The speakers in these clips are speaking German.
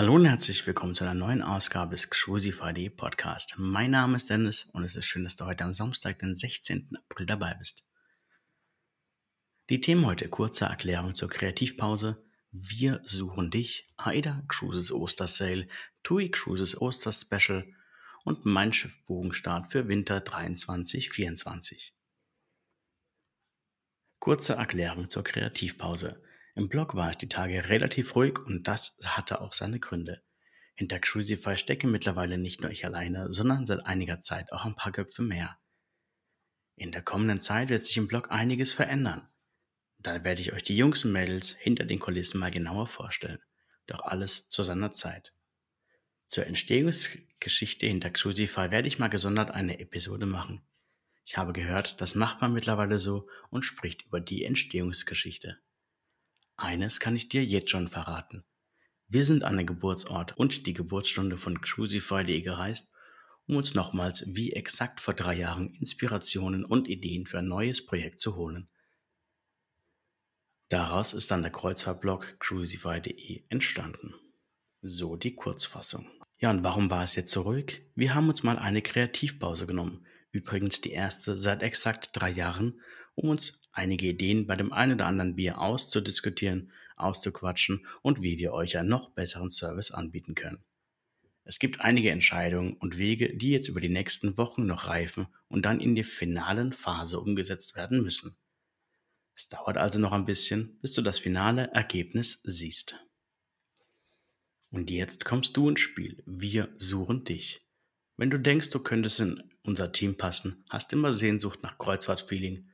Hallo und herzlich willkommen zu einer neuen Ausgabe des Crucify.de Podcast. Mein Name ist Dennis und es ist schön, dass du heute am Samstag, den 16. April dabei bist. Die Themen heute kurze Erklärung zur Kreativpause. Wir suchen dich, AIDA Cruises Ostersale, TUI Cruises Oster Special und Mein Schiff Bogenstart für Winter 23-24. Kurze Erklärung zur Kreativpause. Im Blog war es die Tage relativ ruhig und das hatte auch seine Gründe. Hinter Crucify stecke mittlerweile nicht nur ich alleine, sondern seit einiger Zeit auch ein paar Köpfe mehr. In der kommenden Zeit wird sich im Blog einiges verändern. Da werde ich euch die Jungs und Mädels hinter den Kulissen mal genauer vorstellen. Doch alles zu seiner Zeit. Zur Entstehungsgeschichte hinter Crucify werde ich mal gesondert eine Episode machen. Ich habe gehört, das macht man mittlerweile so und spricht über die Entstehungsgeschichte. Eines kann ich dir jetzt schon verraten. Wir sind an den Geburtsort und die Geburtsstunde von Crucify.de gereist, um uns nochmals wie exakt vor drei Jahren Inspirationen und Ideen für ein neues Projekt zu holen. Daraus ist dann der Kreuzfahrtblog Crucify.de entstanden. So die Kurzfassung. Ja, und warum war es jetzt ruhig? Wir haben uns mal eine Kreativpause genommen. Übrigens die erste seit exakt drei Jahren, um uns einige Ideen bei dem einen oder anderen Bier auszudiskutieren, auszuquatschen und wie wir euch einen noch besseren Service anbieten können. Es gibt einige Entscheidungen und Wege, die jetzt über die nächsten Wochen noch reifen und dann in die finalen Phase umgesetzt werden müssen. Es dauert also noch ein bisschen, bis du das finale Ergebnis siehst. Und jetzt kommst du ins Spiel. Wir suchen dich. Wenn du denkst, du könntest in unser Team passen, hast immer Sehnsucht nach Kreuzfahrtfeeling,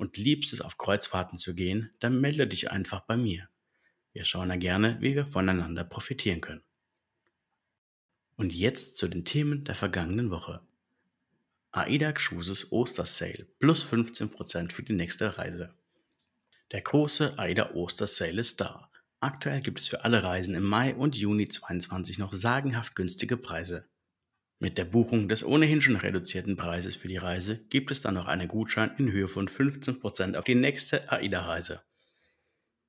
und liebst es, auf Kreuzfahrten zu gehen, dann melde dich einfach bei mir. Wir schauen da gerne, wie wir voneinander profitieren können. Und jetzt zu den Themen der vergangenen Woche. AIDA Cruises Ostersale plus 15% für die nächste Reise. Der große AIDA Ostersale ist da. Aktuell gibt es für alle Reisen im Mai und Juni 2022 noch sagenhaft günstige Preise. Mit der Buchung des ohnehin schon reduzierten Preises für die Reise gibt es dann noch einen Gutschein in Höhe von 15% auf die nächste AIDA-Reise.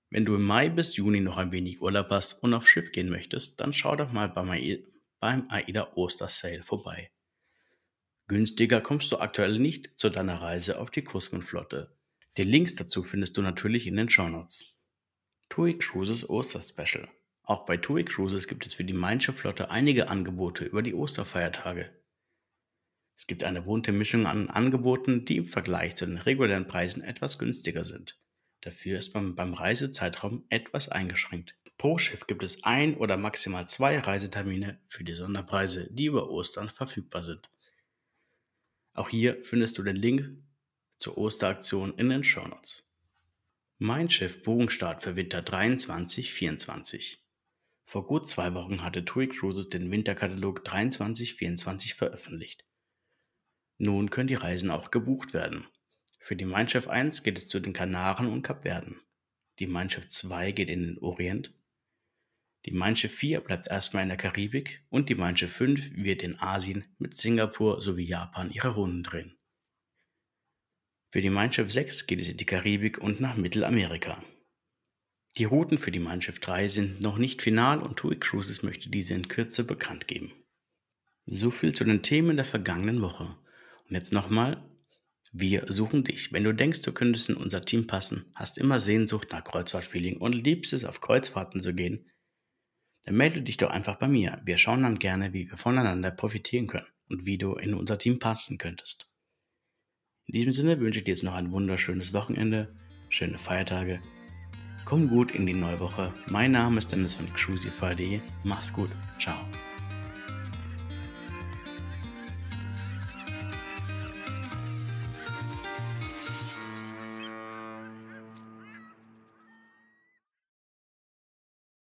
Wenn du im Mai bis Juni noch ein wenig Urlaub hast und aufs Schiff gehen möchtest, dann schau doch mal beim AIDA Oster-Sale vorbei. Günstiger kommst du aktuell nicht zu deiner Reise auf die Kuskenflotte. Die Links dazu findest du natürlich in den Shownotes. TUI Cruises Oster Special auch bei TUI Cruises gibt es für die Mainsche Flotte einige Angebote über die Osterfeiertage. Es gibt eine bunte Mischung an Angeboten, die im Vergleich zu den regulären Preisen etwas günstiger sind. Dafür ist man beim Reisezeitraum etwas eingeschränkt. Pro Schiff gibt es ein oder maximal zwei Reisetermine für die Sonderpreise, die über Ostern verfügbar sind. Auch hier findest du den Link zur Osteraktion in den Shownotes. Mein Schiff Bogenstart für Winter 23-24. Vor gut zwei Wochen hatte TUI Cruises den Winterkatalog 23-24 veröffentlicht. Nun können die Reisen auch gebucht werden. Für die Mein Schiff 1 geht es zu den Kanaren und Kapverden. Die Mein Schiff 2 geht in den Orient. Die Mein Schiff 4 bleibt erstmal in der Karibik und die Mein Schiff 5 wird in Asien mit Singapur sowie Japan ihre Runden drehen. Für die Mein Schiff 6 geht es in die Karibik und nach Mittelamerika. Die Routen für die Mein Schiff 3 sind noch nicht final und TUI Cruises möchte diese in Kürze bekannt geben. So viel zu den Themen der vergangenen Woche. Und jetzt nochmal, wir suchen dich. Wenn du denkst, du könntest in unser Team passen, hast immer Sehnsucht nach Kreuzfahrtfeeling und liebst es, auf Kreuzfahrten zu gehen, dann melde dich doch einfach bei mir. Wir schauen dann gerne, wie wir voneinander profitieren können und wie du in unser Team passen könntest. In diesem Sinne wünsche ich dir jetzt noch ein wunderschönes Wochenende, schöne Feiertage Komm gut in die neue Woche. Mein Name ist Dennis von Crucify.de. Mach's gut. Ciao.